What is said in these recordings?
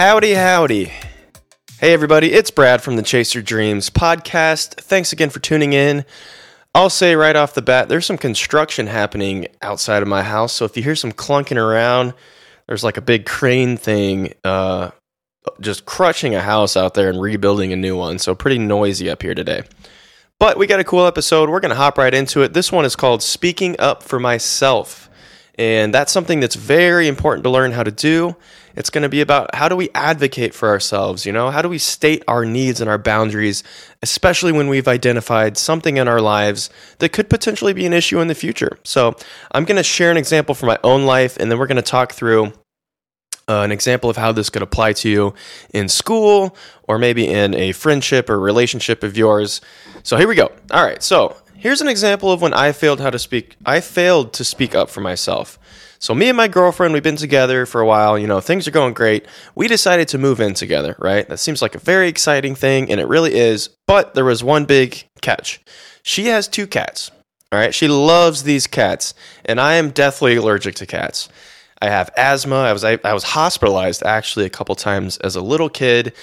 Howdy, howdy. Hey, everybody, it's Brad from the Chaser Dreams podcast. Thanks again for tuning in. I'll say right off the bat, there's some construction happening outside of my house. So if you hear some clunking around, there's like a big crane thing uh, just crushing a house out there and rebuilding a new one. So pretty noisy up here today. But we got a cool episode. We're going to hop right into it. This one is called Speaking Up for Myself. And that's something that's very important to learn how to do. It's going to be about how do we advocate for ourselves, you know? How do we state our needs and our boundaries, especially when we've identified something in our lives that could potentially be an issue in the future. So, I'm going to share an example from my own life and then we're going to talk through uh, an example of how this could apply to you in school or maybe in a friendship or relationship of yours. So here we go. All right. So here's an example of when I failed how to speak. I failed to speak up for myself. So me and my girlfriend, we've been together for a while. You know, things are going great. We decided to move in together. Right. That seems like a very exciting thing, and it really is. But there was one big catch. She has two cats. All right. She loves these cats, and I am deathly allergic to cats. I have asthma. I was I, I was hospitalized actually a couple times as a little kid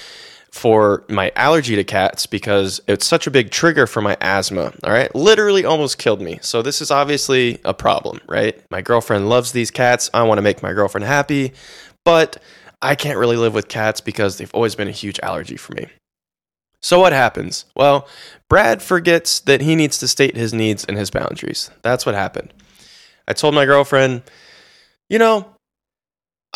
for my allergy to cats because it's such a big trigger for my asthma. All right. Literally almost killed me. So this is obviously a problem, right? My girlfriend loves these cats. I want to make my girlfriend happy, but I can't really live with cats because they've always been a huge allergy for me. So what happens? Well, Brad forgets that he needs to state his needs and his boundaries. That's what happened. I told my girlfriend, you know,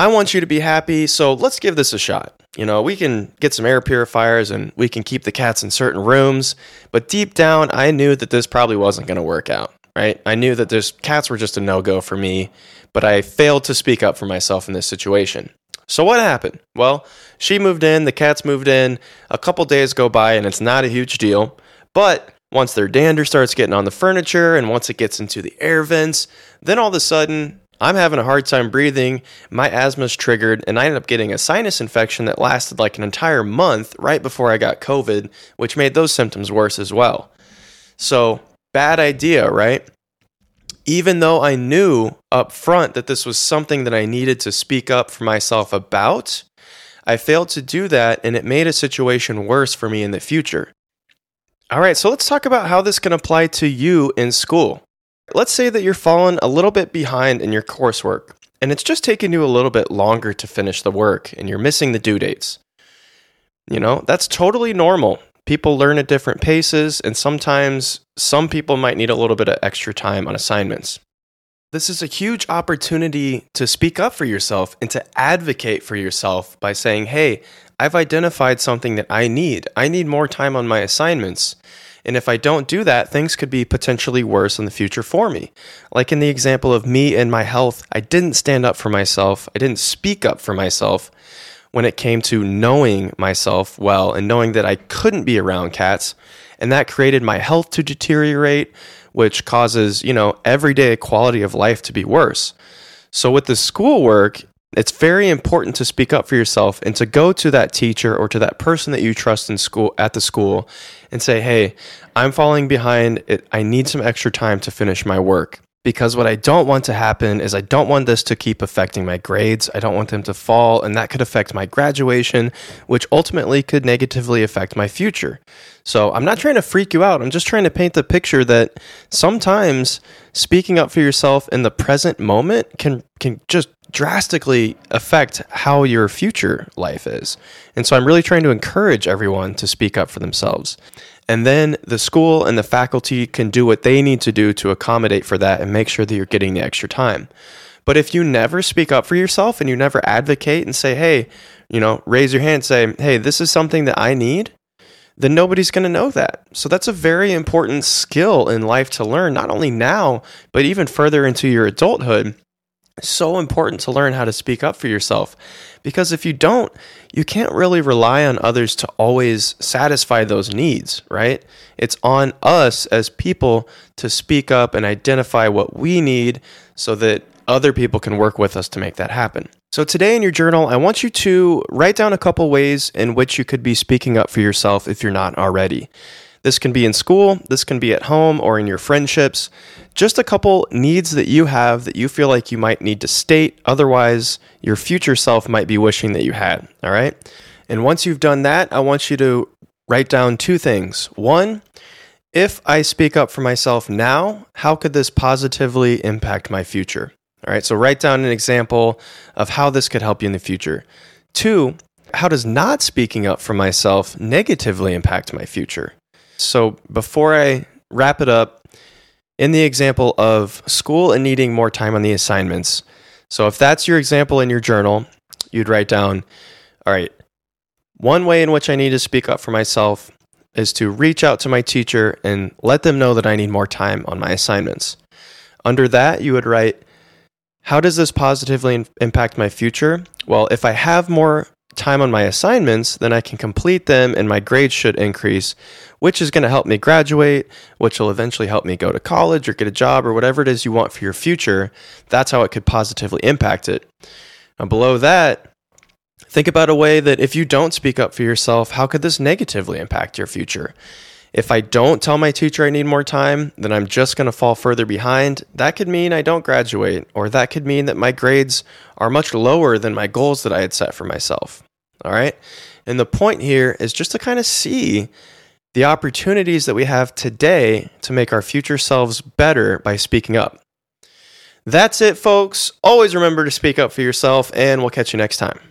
I want you to be happy, so let's give this a shot. You know, we can get some air purifiers and we can keep the cats in certain rooms, but deep down, I knew that this probably wasn't going to work out, right? I knew that this cats were just a no go for me, but I failed to speak up for myself in this situation. So what happened? Well, she moved in, the cats moved in, a couple days go by, and it's not a huge deal. But once their dander starts getting on the furniture and once it gets into the air vents, then all of a sudden I'm having a hard time breathing. My asthma's triggered, and I ended up getting a sinus infection that lasted like an entire month right before I got COVID, which made those symptoms worse as well. So, bad idea, right? Even though I knew up front that this was something that I needed to speak up for myself about, I failed to do that, and it made a situation worse for me in the future. All right, so let's talk about how this can apply to you in school. Let's say that you're falling a little bit behind in your coursework, and it's just taking you a little bit longer to finish the work, and you're missing the due dates. You know, that's totally normal. People learn at different paces, and sometimes some people might need a little bit of extra time on assignments. This is a huge opportunity to speak up for yourself and to advocate for yourself by saying, Hey, I've identified something that I need. I need more time on my assignments. And if I don't do that, things could be potentially worse in the future for me. Like in the example of me and my health, I didn't stand up for myself, I didn't speak up for myself when it came to knowing myself well and knowing that I couldn't be around cats. And that created my health to deteriorate, which causes, you know, everyday quality of life to be worse. So with the schoolwork, it's very important to speak up for yourself and to go to that teacher or to that person that you trust in school at the school and say, "Hey, I'm falling behind. I need some extra time to finish my work." Because what I don't want to happen is I don't want this to keep affecting my grades. I don't want them to fall, and that could affect my graduation, which ultimately could negatively affect my future. So I'm not trying to freak you out. I'm just trying to paint the picture that sometimes speaking up for yourself in the present moment can can just drastically affect how your future life is. And so I'm really trying to encourage everyone to speak up for themselves. And then the school and the faculty can do what they need to do to accommodate for that and make sure that you're getting the extra time. But if you never speak up for yourself and you never advocate and say, hey, you know, raise your hand, say, hey, this is something that I need, then nobody's going to know that. So that's a very important skill in life to learn, not only now, but even further into your adulthood so important to learn how to speak up for yourself because if you don't, you can't really rely on others to always satisfy those needs, right? It's on us as people to speak up and identify what we need so that other people can work with us to make that happen. So, today in your journal, I want you to write down a couple ways in which you could be speaking up for yourself if you're not already. This can be in school, this can be at home or in your friendships. Just a couple needs that you have that you feel like you might need to state, otherwise, your future self might be wishing that you had. All right. And once you've done that, I want you to write down two things. One, if I speak up for myself now, how could this positively impact my future? All right, so write down an example of how this could help you in the future. Two, how does not speaking up for myself negatively impact my future? So before I wrap it up, in the example of school and needing more time on the assignments, so if that's your example in your journal, you'd write down, all right, one way in which I need to speak up for myself is to reach out to my teacher and let them know that I need more time on my assignments. Under that, you would write, How does this positively impact my future? Well, if I have more time on my assignments, then I can complete them and my grades should increase, which is going to help me graduate, which will eventually help me go to college or get a job or whatever it is you want for your future. That's how it could positively impact it. Now, below that, Think about a way that if you don't speak up for yourself, how could this negatively impact your future? If I don't tell my teacher I need more time, then I'm just going to fall further behind. That could mean I don't graduate, or that could mean that my grades are much lower than my goals that I had set for myself. All right. And the point here is just to kind of see the opportunities that we have today to make our future selves better by speaking up. That's it, folks. Always remember to speak up for yourself, and we'll catch you next time.